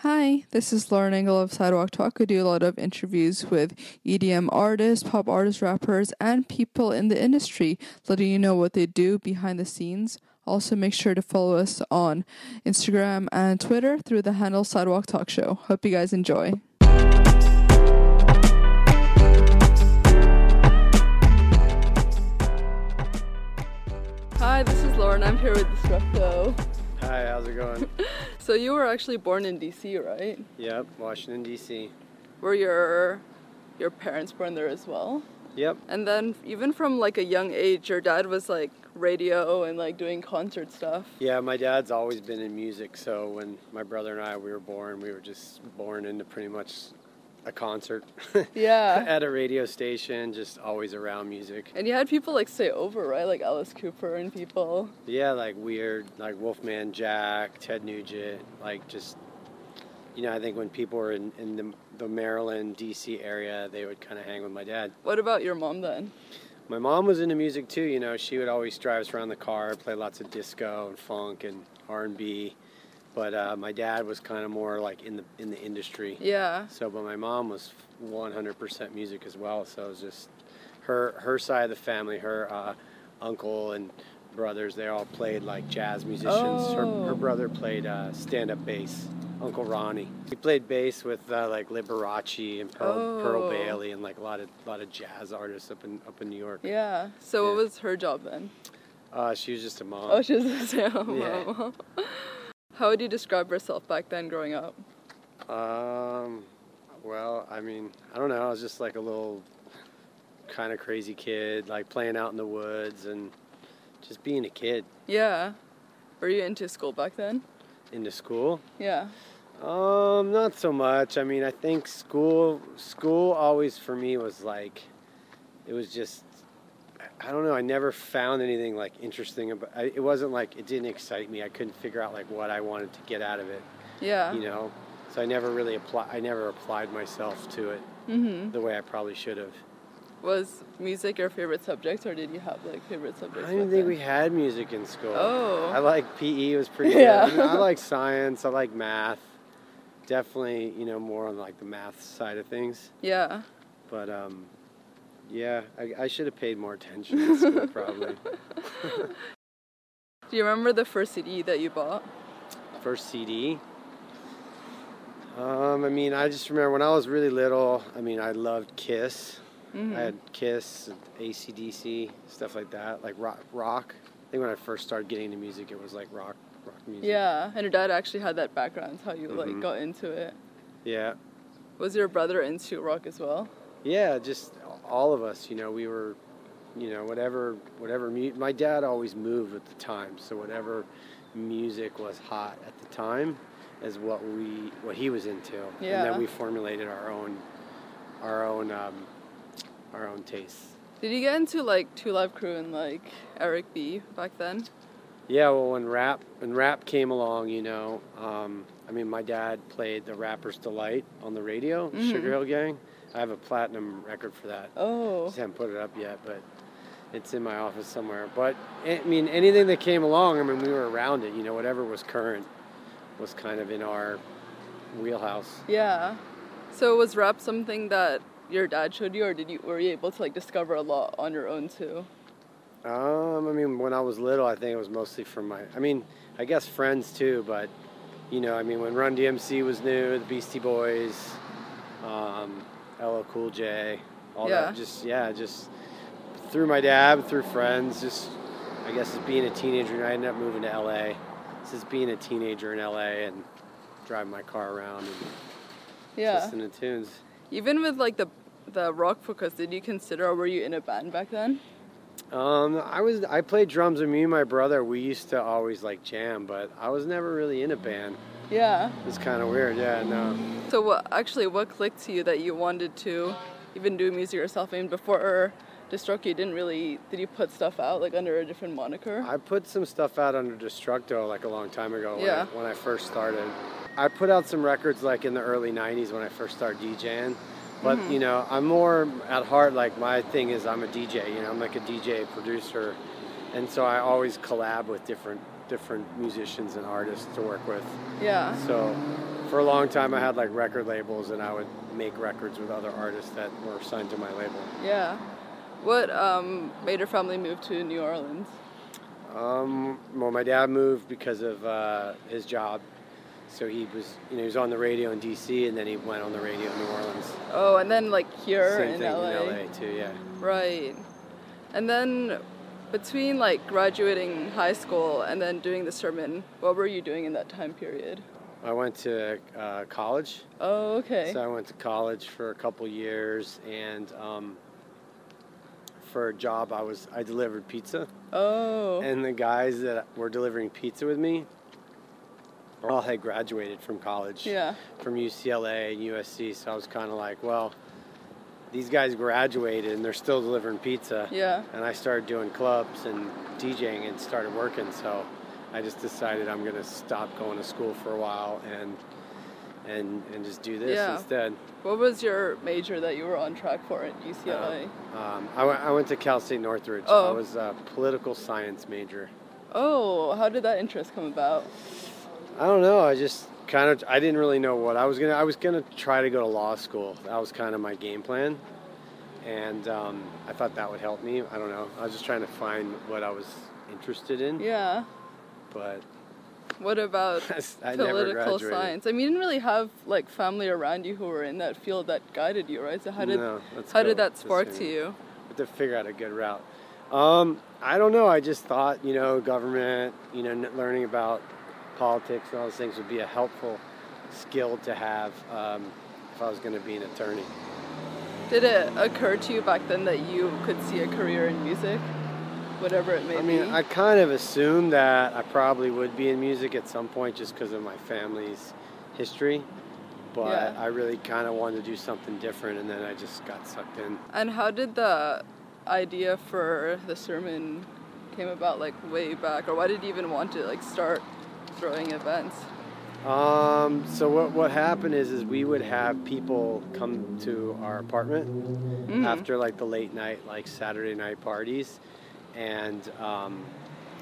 Hi, this is Lauren Engel of Sidewalk Talk. I do a lot of interviews with EDM artists, pop artists, rappers, and people in the industry, letting you know what they do behind the scenes. Also, make sure to follow us on Instagram and Twitter through the handle Sidewalk Talk Show. Hope you guys enjoy. Hi, this is Lauren. I'm here with Destructo. Hi, how's it going? So you were actually born in DC, right? yep, Washington D.C. Were your your parents born there as well? Yep. And then even from like a young age, your dad was like radio and like doing concert stuff. Yeah, my dad's always been in music, so when my brother and I we were born, we were just born into pretty much a concert Yeah. at a radio station, just always around music. And you had people like stay over, right? Like Alice Cooper and people. Yeah, like weird, like Wolfman Jack, Ted Nugent, like just you know, I think when people were in, in the, the Maryland, D.C. area, they would kind of hang with my dad. What about your mom then? My mom was into music too. You know, she would always drive us around the car, play lots of disco and funk and R and B. But uh, my dad was kind of more like in the in the industry. Yeah. So, but my mom was 100% music as well. So it was just her her side of the family, her uh, uncle and brothers. They all played like jazz musicians. Her, Oh. her brother played uh, stand up bass. Uncle Ronnie. He played bass with uh, like Liberace and Pearl, Pearl Oh. Bailey and like a lot of lot of jazz artists up in up in New York. Yeah. So what was her job then? Uh, she was just a mom. Oh, she was a stay-at-home Yeah. How would you describe yourself back then growing up? Um, well, I mean, I don't know. I was just like a little kind of crazy kid, like playing out in the woods and just being a kid Yeah. Were you into school back then? into school. Yeah. Um, not so much. I mean, I think school school always for me was like it was just I don't know. I never found anything like interesting about. I, it wasn't like it didn't excite me. I couldn't figure out like what I wanted to get out of it. Yeah. You know, so I never really apply. I never applied myself to it Mhm. the way I probably should have. Was music your favorite subject, or did you have like favorite subjects? I didn't think we had music in school. Oh. I like PE was pretty Yeah. good. I, mean, I like science. I like math. Definitely, you know, more on like the math side of things. Yeah. But um, yeah, I, I should have paid more attention in school probably. Do you remember the first CD that you bought? First CD. Um, I mean, I just remember when I was really little. I mean, I loved Kiss. Mhm. I had Kiss, ACDC, stuff like that, like rock. Rock. I think when I first started getting into music, it was like rock, rock music. Yeah, and your dad actually had that background, how you like Mhm. got into it. Yeah. Was your brother into rock as well? Yeah, just all of us. You know, we were, you know, whatever, whatever. Mu- my dad always moved with the times, so whatever music was hot at the time is what we, what he was into. yeah. And then we formulated our own, our own, um, our own tastes. Did you get into like Two Live Crew and like Eric B back then? Yeah, well, when rap when rap came along, you know, um, I mean, my dad played the Rapper's Delight on the radio, Mhm. Sugar Hill Gang. I have a platinum record for that. Oh. Just haven't put it up yet, but it's in my office somewhere. But I mean, anything that came along, I mean, we were around it. You know, whatever was current was kind of in our wheelhouse. Yeah. So was rap something that your dad showed you, or did you were you able to like discover a lot on your own too? Um, I mean, when I was little, I think it was mostly from my. I mean, I guess friends too, but you know, I mean, when Run DMC was new, the Beastie Boys, um, LL Cool J, all Yeah. that. Just yeah, just through my dad, through friends. Just I guess as being a teenager, and I ended up moving to LA. This is being a teenager in LA and driving my car around and Yeah. listening to tunes. Even with like the the rock focus, did you consider or were you in a band back then? Um, I was I played drums with me and my brother. We used to always like jam, but I was never really in a band. Yeah. It's kind of weird, yeah. No, So what actually what clicked to you that you wanted to even do music yourself? I mean before Destructo, you didn't really did you put stuff out like under a different moniker? I put some stuff out under Destructo like a long time ago when, Yeah. I, when I first started. I put out some records like in the early '90s when I first started DJing. But Mhm. you know, I'm more at heart like my thing is I'm a DJ. You know, I'm like a DJ producer, and so I always collab with different different musicians and artists to work with. yeah. So for a long time I had like record labels and I would make records with other artists that were signed to my label. Yeah. What um, made your family move to New Orleans? Um, well, my dad moved because of uh, his job. So he was, you know, he was on the radio in D.C. and then he went on the radio in New Orleans. Oh, and then like here Same in thing LA. in LA too, yeah. Right. And then between like graduating high school and then doing the sermon, what were you doing in that time period? I went to uh, college. Oh, okay. So I went to college for a couple years, and um, for a job, I was I delivered pizza, oh. and the guys that were delivering pizza with me all had graduated from college, yeah. from UCLA and USC. So I was kind of like, well, these guys graduated and they're still delivering pizza, Yeah. and I started doing clubs and DJing and started working. So I just decided I'm gonna stop going to school for a while and and and just do this Yeah. instead. What was your major that you were on track for at UCLA? Um, I, went, I went to Cal State Northridge. Oh. I was a political science major. oh, how did that interest come about? I don't know. I just kind of I didn't really know what I was gonna. I was gonna try to go to law school. That was kind of my game plan, and um, I thought that would help me. I don't know. I was just trying to find what I was interested in, Yeah. but What about political science? I mean, you didn't really have like family around you who were in that field that guided you, right? So how did No, how did that spark to you? But to figure out a good route. Um, I don't know. I just thought, you know, government, you know, learning about politics and all those things would be a helpful skill to have um, if I was going to be an attorney. Did it occur to you back then that you could see a career in music, whatever it may be? I mean, be? I kind of assumed that I probably would be in music at some point just because of my family's history. But Yeah. I really kind of wanted to do something different, and then I just got sucked in. And how did the idea for the sermon came about, like way back, or why did you even want to like start throwing events? Um, so what what happened is is we would have people come to our apartment Mhm. after like the late night like Saturday night parties and um,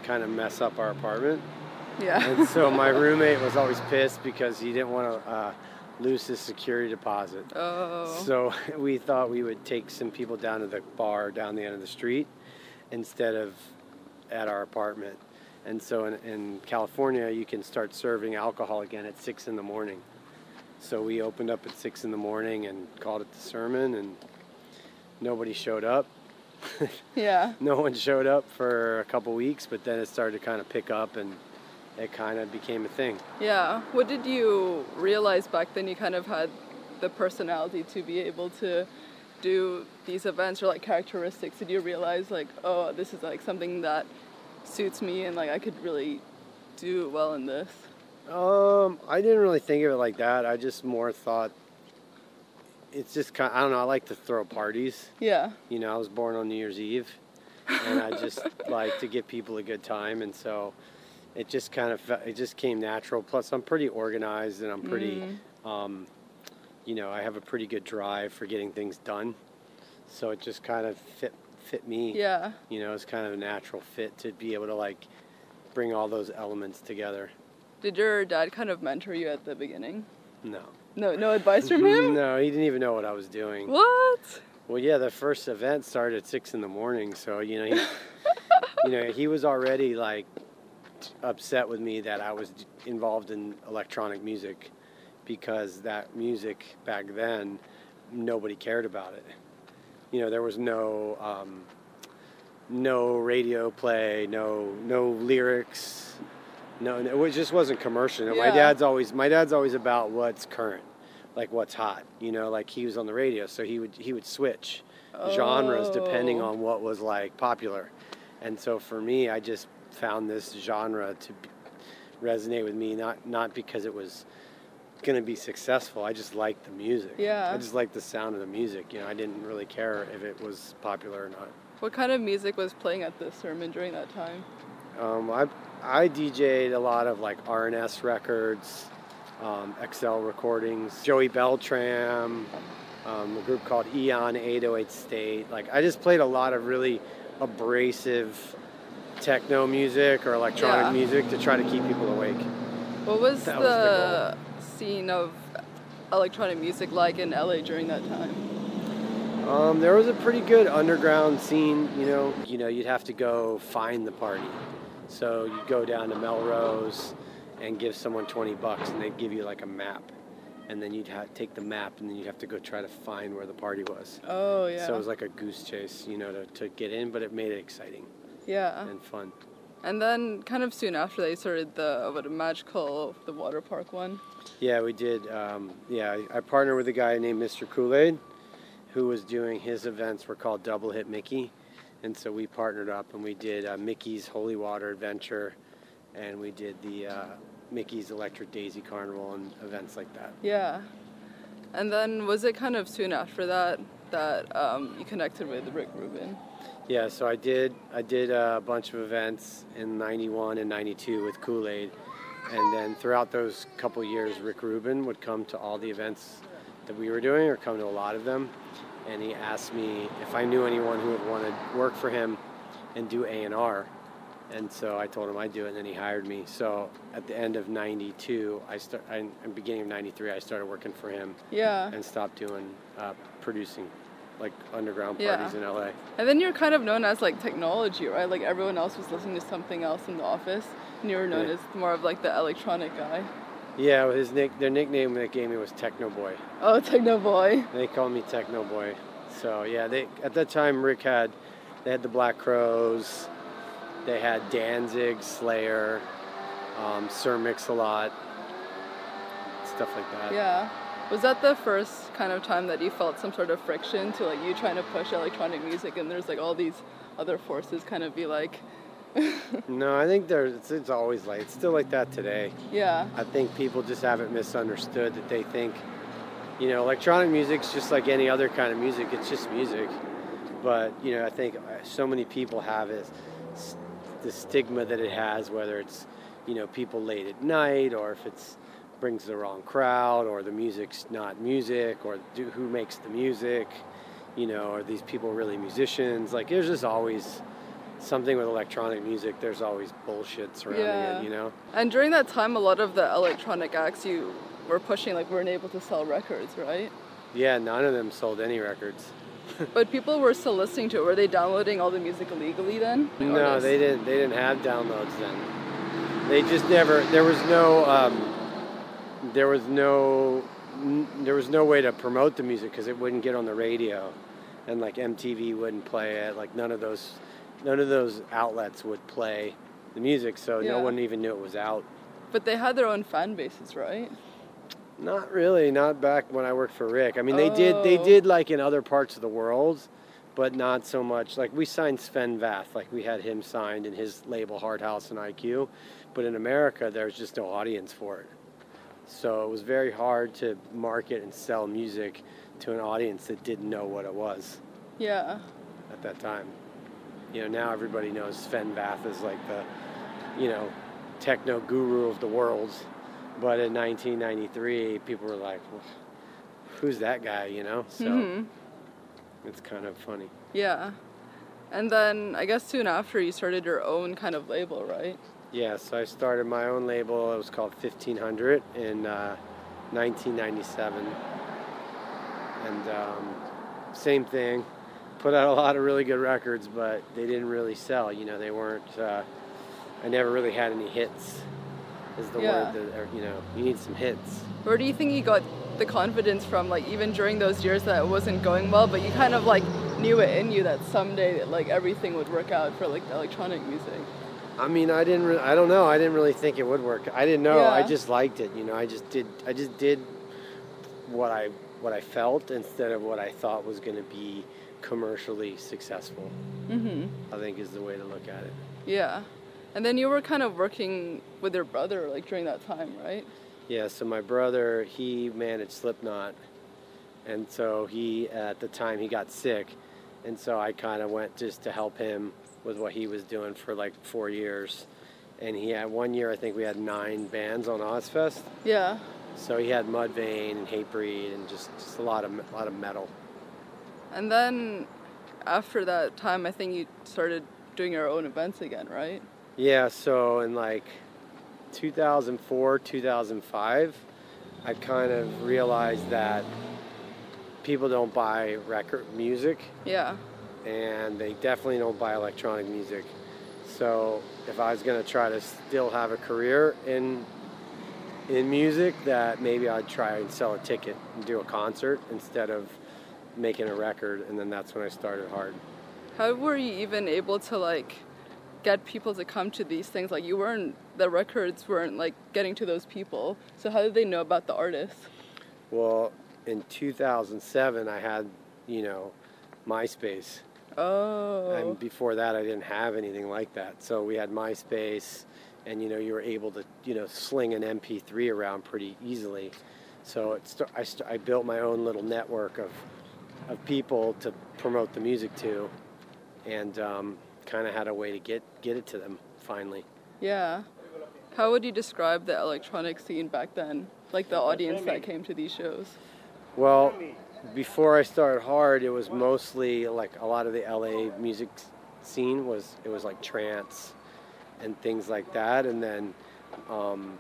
kind of mess up our apartment. Yeah. And so my roommate was always pissed because he didn't want to uh, lose his security deposit. oh. So we thought we would take some people down to the bar down the end of the street instead of at our apartment. And so in, in California, you can start serving alcohol again at six in the morning. So we opened up at six in the morning and called it the sermon, and nobody showed up. yeah. no one showed up for a couple weeks, but then it started to kind of pick up and it kind of became a thing. Yeah. What did you realize back then? You kind of had the personality to be able to do these events or like characteristics. Did you realize like, oh, this is like something that suits me and like I could really do well in this? Um, I didn't really think of it like that. I just more thought it's just kind. I don't know. I like to throw parties. Yeah. You know, I was born on New Year's Eve, and I just like to give people a good time, and so it just kind of it just came natural. Plus, I'm pretty organized, and I'm pretty, Mm. um, you know, I have a pretty good drive for getting things done. So it just kind of fit fit me. Yeah. You know, it's kind of a natural fit to be able to like bring all those elements together. Did your dad kind of mentor you at the beginning? No. No, no advice from him. no, he didn't even know what I was doing. What? Well, yeah, the first event started at six in the morning, so you know, he, you know, he was already like upset with me that I was involved in electronic music because that music back then nobody cared about it. You know, there was no um, no radio play, no no lyrics, no, it was, just wasn't commercial. Know, My dad's always my dad's always about what's current, like what's hot. You know, like he was on the radio, so he would he would switch genres depending Oh. on what was like popular. And so for me, I just found this genre to resonate with me, not not because it was going to be successful. I just liked the music. Yeah. I just liked the sound of the music. You know, I didn't really care if it was popular or not. What kind of music was playing at the sermon during that time? Um, I I DJ'd a lot of like R&S records, um, XL recordings, Joey Beltram, um, a group called Eon 808 State. Like I just played a lot of really abrasive techno music or electronic Yeah. music to try to keep people awake. What was That was the, the scene of electronic music like in LA during that time? Um, there was a pretty good underground scene. You know, you know, you'd have to go find the party. So you'd go down to Melrose and give someone 20 bucks, and they'd give you like a map, and then you'd ha- take the map, and then you'd have to go try to find where the party was. Oh yeah. So it was like a goose chase, you know, to, to get in, but it made it exciting yeah. and fun. And then kind of soon after they started the what a magical the water park one. Yeah, we did. Um, yeah, I, I partnered with a guy named Mr. Kool Aid, who was doing his events were called Double Hit Mickey, and so we partnered up and we did uh, Mickey's Holy Water Adventure, and we did the uh, Mickey's Electric Daisy Carnival and events like that. Yeah. And then was it kind of soon after that that um, you connected with Rick Rubin? Yeah, so I did I did a bunch of events in '91 and '92 with Kool Aid, and then throughout those couple years, Rick Rubin would come to all the events that we were doing, or come to a lot of them, and he asked me if I knew anyone who would want to work for him and do A and R, and so I told him I'd do it, and then he hired me. So at the end of '92, I start, I, in the beginning of '93, I started working for him Yeah. and stopped doing uh, producing like underground Yeah. parties in LA. And then you're kind of known as like technology, right? Like everyone else was listening to something else in the office, were known Yeah. as more of like the electronic guy. Yeah, his nick, their nickname they gave me was Techno Boy. Oh, techno boy. They called me Techno Boy. So yeah, they at that time Rick had they had the Black Crowes, they had Danzig, Slayer, um, Sir Mix-a-Lot, stuff like that. Yeah. Was that the first kind of time that you felt some sort of friction to like you trying to push electronic music, and there's like all these other forces kind of be like, No, I think there's it's, it's always like it's still like that today. yeah, I think people just haven't misunderstood that they think, you know, electronic music's just like any other kind of music. It's just music. But you know, I think uh, so many people have it, the stigma that it has, whether it's, you know, people late at night, or if it's brings the wrong crowd, or the music's not music, or do, who makes the music, you know, are these people really musicians? Like, there's just always something with electronic music. There's always bullshit surrounding Yeah. it, you know. And during that time, a lot of the electronic acts you were pushing like weren't able to sell records, right? Yeah, none of them sold any records. But people were still listening to it. Were they downloading all the music illegally then? The No, artists? they didn't. They didn't have downloads then. They just never. There was no. Um, there was no. n- There was no way to promote the music because it wouldn't get on the radio, and like MTV wouldn't play it. Like none of those, none of those outlets would play the music, so Yeah. no one even knew it was out. But they had their own fan bases, right? Not really. Not back when I worked for Rick. I mean, they did. They Oh. did like in other parts of the world, but not so much. Like we signed Sven Vath. Like we had him signed in his label Harthouse and Eye Q, but in America there's just no audience for it. So it was very hard to market and sell music to an audience that didn't know what it was Yeah. at that time. You know, now everybody knows Sven Vath is like the, you know, techno guru of the world. But in 1993, people were like, well, "Who's that guy?" You know. So Mhm. it's kind of funny. Yeah. And then I guess soon after you started your own kind of label, right? Yeah. So I started my own label. It was called 1500 in uh, 1997, and um, same thing. Put out a lot of really good records, but they didn't really sell. You know, they weren't. Uh, I never really had any hits. Is the Yeah. word that or, you know you need some hits. Where do you think you got the confidence from? Like even during those years that it wasn't going well, but you kind of like knew it in you that someday like everything would work out for like electronic music. I mean, I didn't. Re- I don't know. I didn't really think it would work. I didn't know. I just liked it. You know, I just did. I just did what I what I felt instead of what I thought was going to be commercially successful. Mhm. I think is the way to look at it. Yeah. And then you were kind of working with your brother like during that time, right? Yeah. So my brother, he managed Slipknot, and so he at the time he got sick, and so I kind of went just to help him with what he was doing for like four years. And he had one year, I think we had nine bands on Ozzfest. Yeah. So he had Mudvayne and Hatebreed and just, just a lot of a lot of metal. And then after that time, I think you started doing your own events again, right? Yeah, so in like 2004, 2005, I kind of realized that people don't buy record music Yeah. and they definitely don't buy electronic music. So if I was going to try to still have a career in in music, that maybe I'd try and sell a ticket and do a concert instead of making a record. And then that's when I started hard. How were you even able to like get people to come to these things? Like you weren't the records weren't like getting to those people. So how did they know about the artist? Well, in 2007, I had, you know, MySpace. Oh. And before that, I didn't have anything like that. So we had MySpace, and you know, you were able to, you know, sling an MP3 around pretty easily. So it st- I, st- I built my own little network of, of people to promote the music to, and um, kind of had a way to get get it to them finally. Yeah. How would you describe the electronic scene back then? Like the audience that came to these shows? Well, before I started hard, it was mostly like a lot of the LA music scene was it was like trance and things like that, and then um,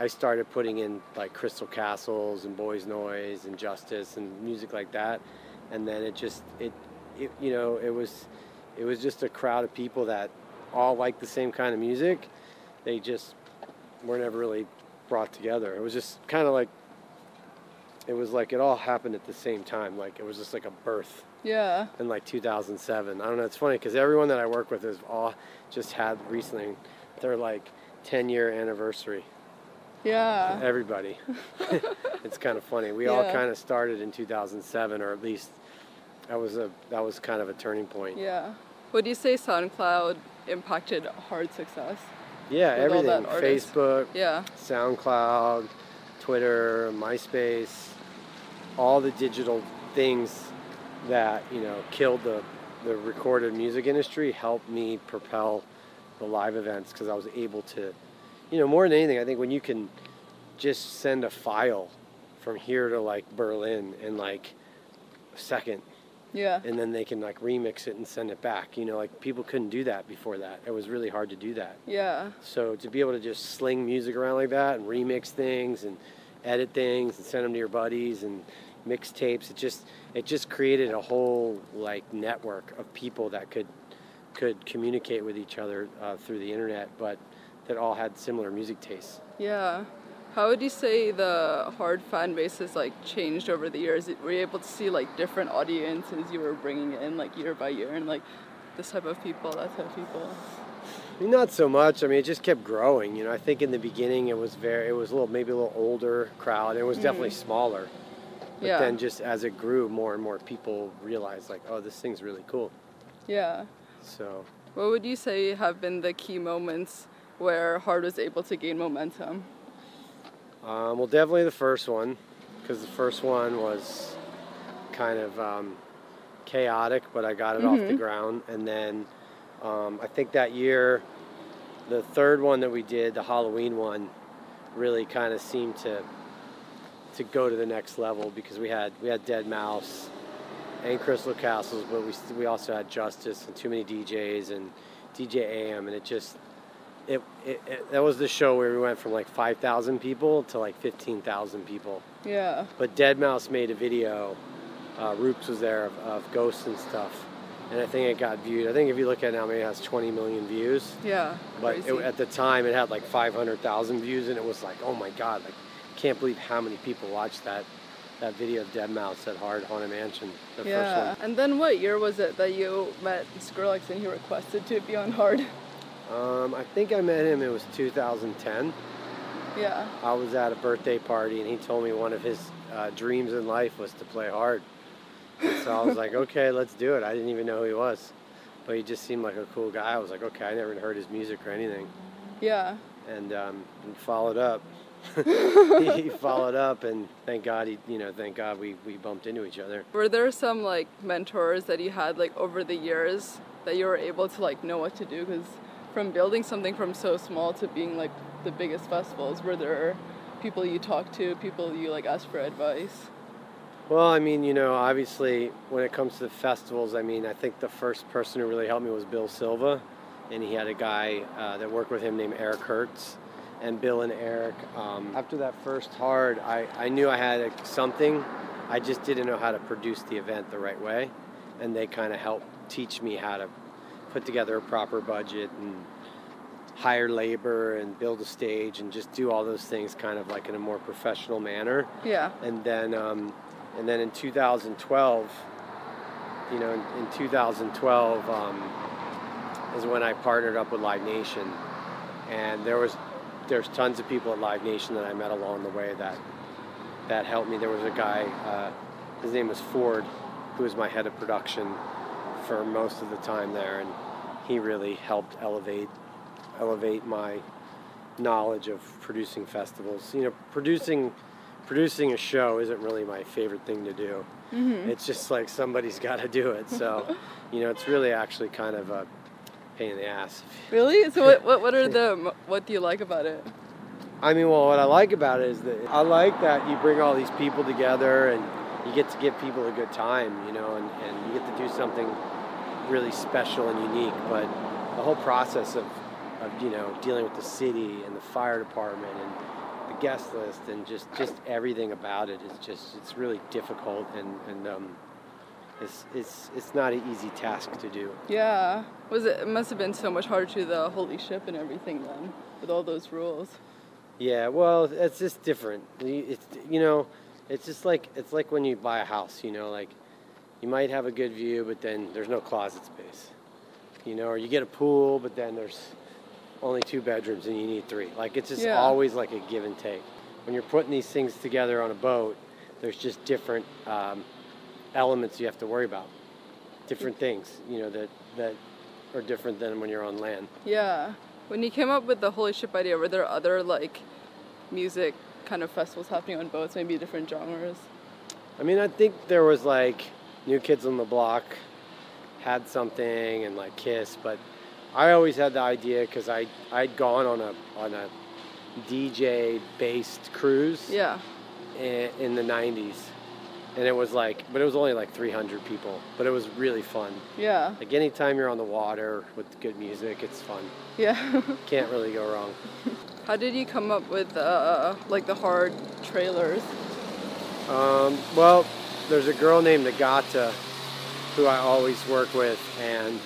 I started putting in like Crystal Castles and Boys Noise and Justice and music like that, and then it just it, it you know it was it was just a crowd of people that all liked the same kind of music. They just were never really brought together. It was just kind of like it was like it all happened at the same time. Like it was just like a birth Yeah. in like 2007. I don't know. It's funny because everyone that I work with has all just had recently their like 10 year anniversary. Yeah. Everybody. it's kind of funny. We all kind of started in 2007, or at least that was a that was kind of a turning point. Yeah. Would you say SoundCloud impacted hard success? Yeah, With all that everything. Facebook, Yeah. SoundCloud, Twitter, MySpace, all the digital things that you know killed the the recorded music industry helped me propel the live events because I was able to, you know, more than anything, I think when you can just send a file from here to like Berlin in like a second Yeah. and then they can like remix it and send it back. You know, like people couldn't do that before that. It was really hard to do that. Yeah. So to be able to just sling music around like that and remix things and edit things and send them to your buddies and mix tapes, it just it just created a whole like network of people that could could communicate with each other uh, through the internet, but that all had similar music tastes. Yeah. How would you say the hard fan base has like changed over the years? Were you able to see like different audiences you were bringing in like year by year and like this type of people, that type of people? I mean, not so much. I mean, it just kept growing. You know, I think in the beginning it was very, it was a little, maybe a little older crowd. It was definitely mm. smaller. But Yeah. then just as it grew, more and more people realized like, oh, this thing's really cool. Yeah. So, What would you say have been the key moments where hard was able to gain momentum? um, well, definitely the first one, because the first one was kind of um, chaotic, but I got it off the ground. And then um, I think that year, the third one that we did, the Halloween one, really kind of seemed to to go to the next level because we had we had Deadmau5 and Crystal Castles, but we we also had Justice and Too Many DJs and DJ AM, and it just it, it, it that was the show where we went from like 5,000 people to like 15,000 people. Yeah. But Deadmau5 made a video. Uh, Roops was there of, of ghosts and stuff, and I think it got viewed. I think if you look at it now, maybe it has 20 million views. Yeah. But it, at the time, it had like 500,000 views, and it was like, oh my god, like can't believe how many people watched that that video of Deadmau5 at Hard Haunted Mansion, the first yeah. one. And then what year was it that you met Skrillex and he requested to be on hard? Um, I think I met him. It was 2010. Yeah. I was at a birthday party, and he told me one of his uh, dreams in life was to play hard. And so I was like, okay, let's do it. I didn't even know who he was, but he just seemed like a cool guy. I was like, okay, I never heard his music or anything, Yeah. and um, he followed up. he followed up, and thank God he, you know, thank God we, we bumped into each other. Were there some like mentors that you had like over the years that you were able to like know what to do? Because from building something from so small to being like the biggest festivals, were there are people you talk to, people you like ask for advice? Well, I mean, you know, obviously, when it comes to the festivals, I mean, I think the first person who really helped me was Bill Silva, and he had a guy uh, that worked with him named Eric Hertz, and Bill and Eric. Um, after that first hard, I, I knew I had a, something. I just didn't know how to produce the event the right way, and they kind of helped teach me how to put together a proper budget and hire labor and build a stage and just do all those things kind of like in a more professional manner. Yeah. And then, um, and then in 2012, you know, in, in 2012 um, is when I partnered up with Live Nation, and there was there's tons of people at Live Nation that I met along the way that that helped me. There was a guy, uh, his name was Ford, who was my head of production for most of the time there, and he really helped elevate elevate my knowledge of producing festivals. You know, producing producing a show isn't really my favorite thing to do. Mm-hmm. It's just like somebody's got to do it. So, you know, it's really actually kind of a pain in the ass. Really? So what, what, what are the, what do you like about it? I mean, well, what I like about it is that I like that you bring all these people together and you get to give people a good time, you know, and, and you get to do something really special and unique. But the whole process of, of, you know, dealing with the city and the fire department and the guest list and just, just everything about it is just, it's really difficult and, and um, it's, it's, it's not an easy task to do. Yeah. Was it, it must have been so much harder to the holy ship and everything then with all those rules. Yeah, well, it's just different. It's you know, it's just like it's like when you buy a house. You know, like you might have a good view, but then there's no closet space. You know, or you get a pool, but then there's only two bedrooms and you need three. Like it's just Yeah. always like a give and take. When you're putting these things together on a boat, there's just different um, elements you have to worry about. Different things, you know, that that are different than when you're on land. Yeah. When you came up with the holy ship idea, were there other like music kind of festivals happening on boats, maybe different genres? I mean, I think there was like New Kids on the Block had something and like Kiss, but I always had the idea because I I'd gone on a on a DJ based cruise Yeah. in, in the '90s, and it was like, but it was only like 300 people, but it was really fun. Yeah. Like anytime you're on the water with good music, it's fun. Yeah. Can't really go wrong. How did you come up with uh, like the hard trailers? Um, well, there's a girl named Nagata who I always work with, and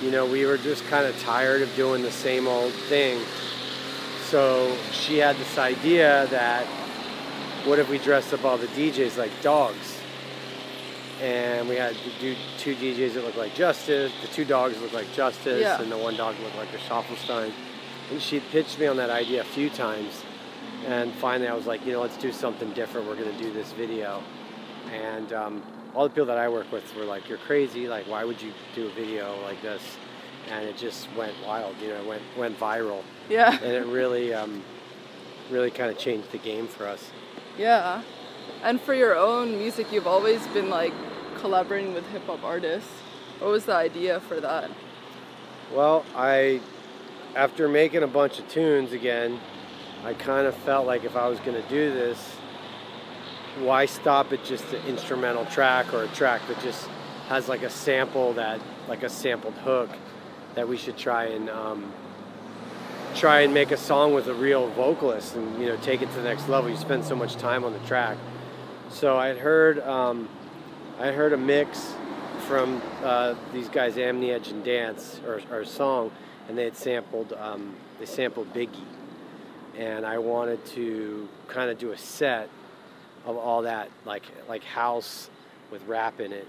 you know, we were just kind of tired of doing the same old thing. So she had this idea that what if we dressed up all the DJs like dogs? And we had to do two DJs that looked like Justice, the two dogs looked like Justice, Yeah. and the one dog looked like a Schaffelstein. And she pitched me on that idea a few times. And finally, I was like, you know, let's do something different. We're going to do this video. And um, all the people that I work with were like, you're crazy. Like, why would you do a video like this? And it just went wild, you know, it went, went viral. Yeah. And it really, um, really kind of changed the game for us. Yeah. And for your own music, you've always been like collaborating with hip hop artists. What was the idea for that? Well, I, after making a bunch of tunes again, I kind of felt like if I was going to do this, why stop at just an instrumental track or a track that just has like a sample that, like a sampled hook, that we should try and um, try and make a song with a real vocalist and you know take it to the next level. You spend so much time on the track. So I'd heard um, I heard a mix from uh, these guys, Amine Edge and Dance, or, or a song, and they had sampled um, they sampled Biggie, and I wanted to kind of do a set of all that, like like house with rap in it,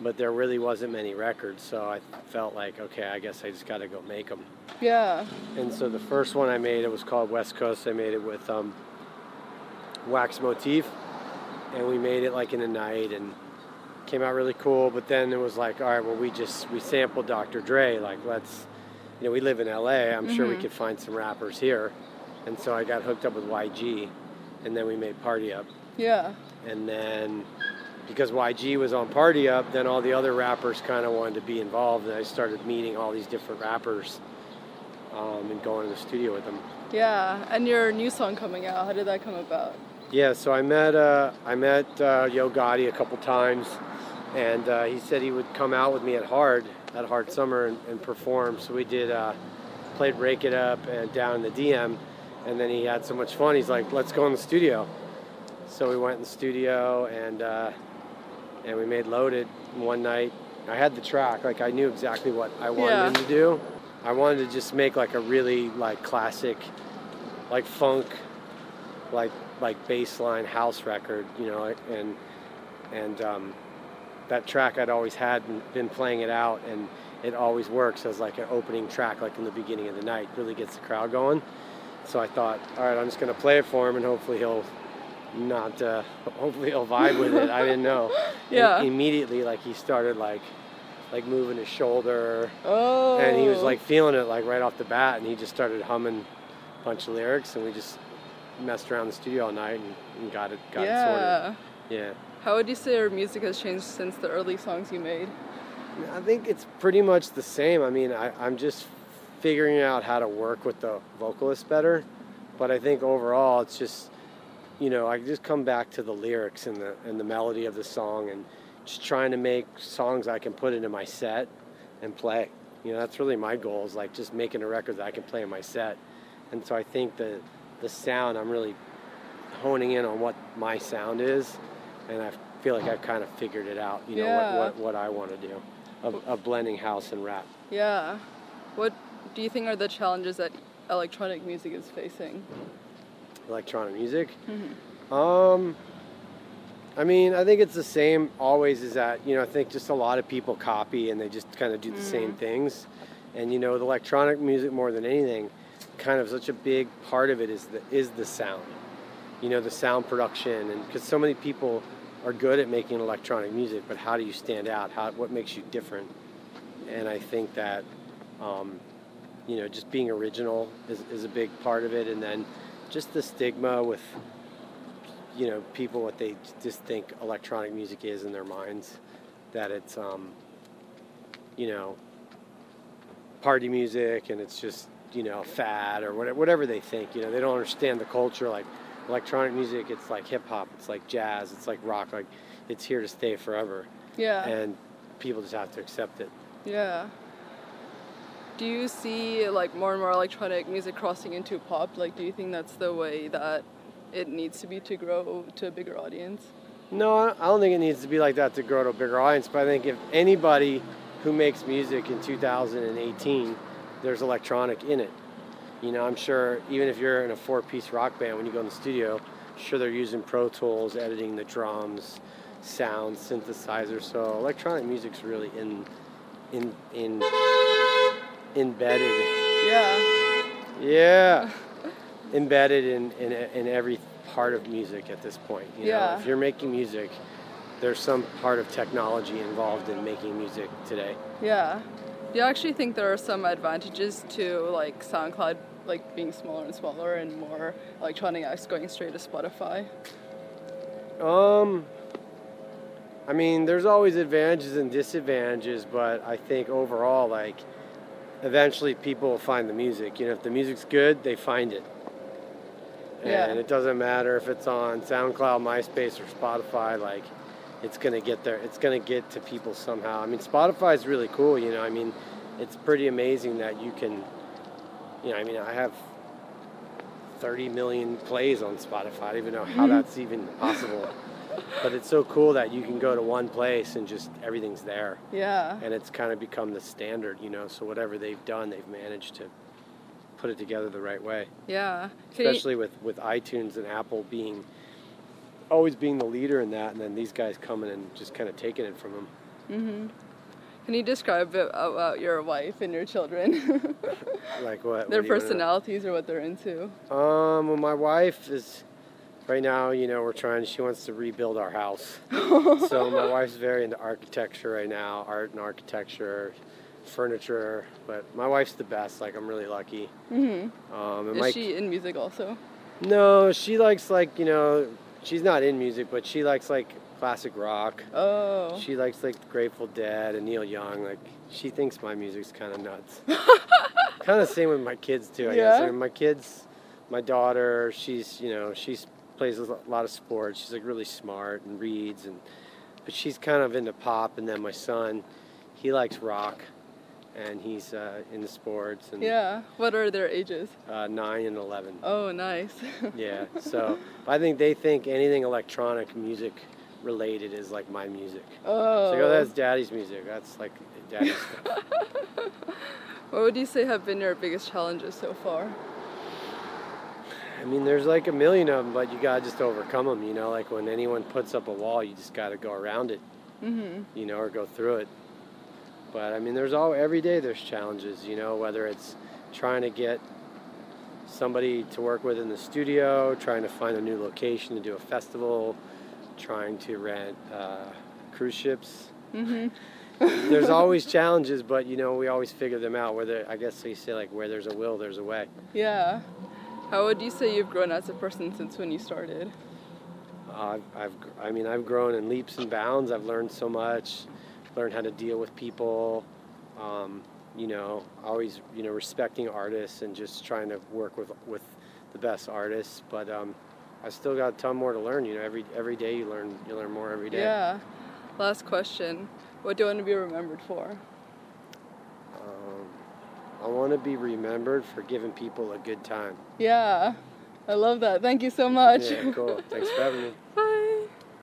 but there really wasn't many records, so I felt like okay, I guess I just got to go make them. Yeah. And so the first one I made, it was called West Coast. I made it with um, wax motif, and we made it like in a night, and came out really cool. But then it was like, all right, well, we just we sampled Dr. Dre. Like, let's, you know, we live in LA. I'm sure we Mhm. could find some rappers here, and so I got hooked up with YG, and then we made Party Up, Yeah. and then. Because YG was on Party Up, then all the other rappers kind of wanted to be involved, and I started meeting all these different rappers um, and going to the studio with them. Yeah. And your new song coming out, how did that come about? Yeah, so I met uh, I met uh, Yo Gotti a couple times, and uh, he said he would come out with me at Hard at Hard Summer and, and perform. So we did uh, played Rake It Up and down in the DM, And then he had so much fun. He's like, "Let's go in the studio." So we went in the studio and uh, and we made "Loaded" one night. I had the track, like I knew exactly what I wanted Yeah. him to do. I wanted to just make like a really like classic, like funk, like like bassline house record, you know, and and um, that track I'd always had and been playing it out, and it always works as like an opening track, like in the beginning of the night, really gets the crowd going. So I thought, all right, I'm just gonna play it for him, and hopefully he'll not, uh, hopefully he'll vibe with it. I didn't know. And Yeah. immediately, like he started like, like moving his shoulder, Oh. and he was like feeling it like right off the bat, and he just started humming a bunch of lyrics, and we just messed around the studio all night and, and got it, got it yeah. sorted. Yeah. How would you say your music has changed since the early songs you made? I think it's pretty much the same. I mean, I, I'm just figuring out how to work with the vocalist better. But I think overall, it's just, you know, I just come back to the lyrics and the and the melody of the song, and just trying to make songs I can put into my set and play. You know, that's really my goal is like just making a record that I can play in my set. And so I think the the sound, I'm really honing in on what my sound is, and I feel like I've kind of figured it out. You know, Yeah. what, what what I want to do of, of blending house and rap. Yeah. What do you think are the challenges that electronic music is facing? electronic music. Mhm. Um, I mean, I think it's the same always. Is that you know I think just a lot of people copy and they just kind of do the same things, and you know with electronic music more than anything, kind of such a big part of it is the is the sound. You know the sound production, and because so many people are good at making electronic music, but how do you stand out? How what makes you different? And I think that. Um, you know, just being original is, is a big part of it, and then just the stigma with you know people what they just think electronic music is in their minds that it's um you know party music and it's just you know fad or whatever, whatever they think you know they don't understand the culture like electronic music it's like hip hop it's like jazz it's like rock like it's here to stay forever Yeah. and people just have to accept it Yeah. Do you see like more and more electronic music crossing into pop? Like, do you think that's the way that it needs to be to grow to a bigger audience? No, I don't think it needs to be like that to grow to a bigger audience. But I think if anybody who makes music in 2018, there's electronic in it. You know, I'm sure even if you're in a four-piece rock band, when you go in the studio, I'm sure they're using Pro Tools, editing the drums, sounds, synthesizer. So electronic music's really in, in, in, embedded. Yeah. Yeah, embedded in, in in every part of music at this point. You know, Yeah. if you're making music, there's some part of technology involved in making music today. Yeah. Do you actually think there are some advantages to like SoundCloud like being smaller and smaller and more electronic acts going straight to Spotify? Um, I mean, there's always advantages and disadvantages, but I think overall, like, eventually people will find the music. You know, if the music's good, they find it. Yeah. And it doesn't matter if it's on SoundCloud, MySpace, or Spotify, like, it's going to get there. It's to get to people somehow. I mean, Spotify is really cool, you know, I mean, it's pretty amazing that you can, you know, I mean, I have 30 million plays on Spotify. I don't even know how mm-hmm. that's even possible. But it's so cool that you can go to one place and just everything's there. Yeah. And it's kind of become the standard, you know. So whatever they've done, they've managed to put it together the right way. Yeah. Can you- Especially with, with iTunes and Apple being always being the leader in that, and then these guys coming and just kind of taking it from them. Mm-hmm. Can you describe a about your wife and your children? Like what? Their what do you wanna know? personalities or what they're into? Um, well, my wife is right now. You know, we're trying. She wants to rebuild our house. so my wife's very into architecture right now, art and architecture, furniture. But my wife's the best. Like I'm really lucky. Mm-hmm. Um, and Is she in music also? No, she likes like you know, she's not in music, but she likes like classic rock. Oh. She likes like Grateful Dead and Neil Young. Like she thinks my music's kind of nuts. kind of same with my kids too. I guess. Yeah? I mean, my kids, my daughter, she's you know she's plays a lot of sports. She's like really smart and reads and, but she's kind of into pop. And then my son, he likes rock, and he's uh, into sports and Yeah. What are their ages? uh, nine and eleven. Oh, nice. Yeah, so I think they think anything electronic music related is like my music. oh. So go, that's daddy's music. That's like daddy's stuff. What would you say have been your biggest challenges so far? I mean, there's like a million of them, but you gotta just overcome them. You know, like when anyone puts up a wall, you just gotta go around it. Mhm. You know, or go through it. But I mean, there's all every day there's challenges. You know, whether it's trying to get somebody to work with in the studio, trying to find a new location to do a festival, trying to rent uh, cruise ships. Mhm. there's always challenges, but you know we always figure them out. Whether I guess they say like where there's a will, there's a way. Yeah. How would you say you've grown as a person since when you started? Uh, I've, I've, I mean, I've grown in leaps and bounds. I've learned so much, learned how to deal with people. Um, you know, always, you know, respecting artists and just trying to work with with the best artists. But um, I still got a ton more to learn. You know, every every day you learn you learn more every day. Yeah. Last question. What do you want to be remembered for? I want to be remembered for giving people a good time. Yeah. I love that. Thank you so much. Yeah, cool. Thanks for having me. Bye.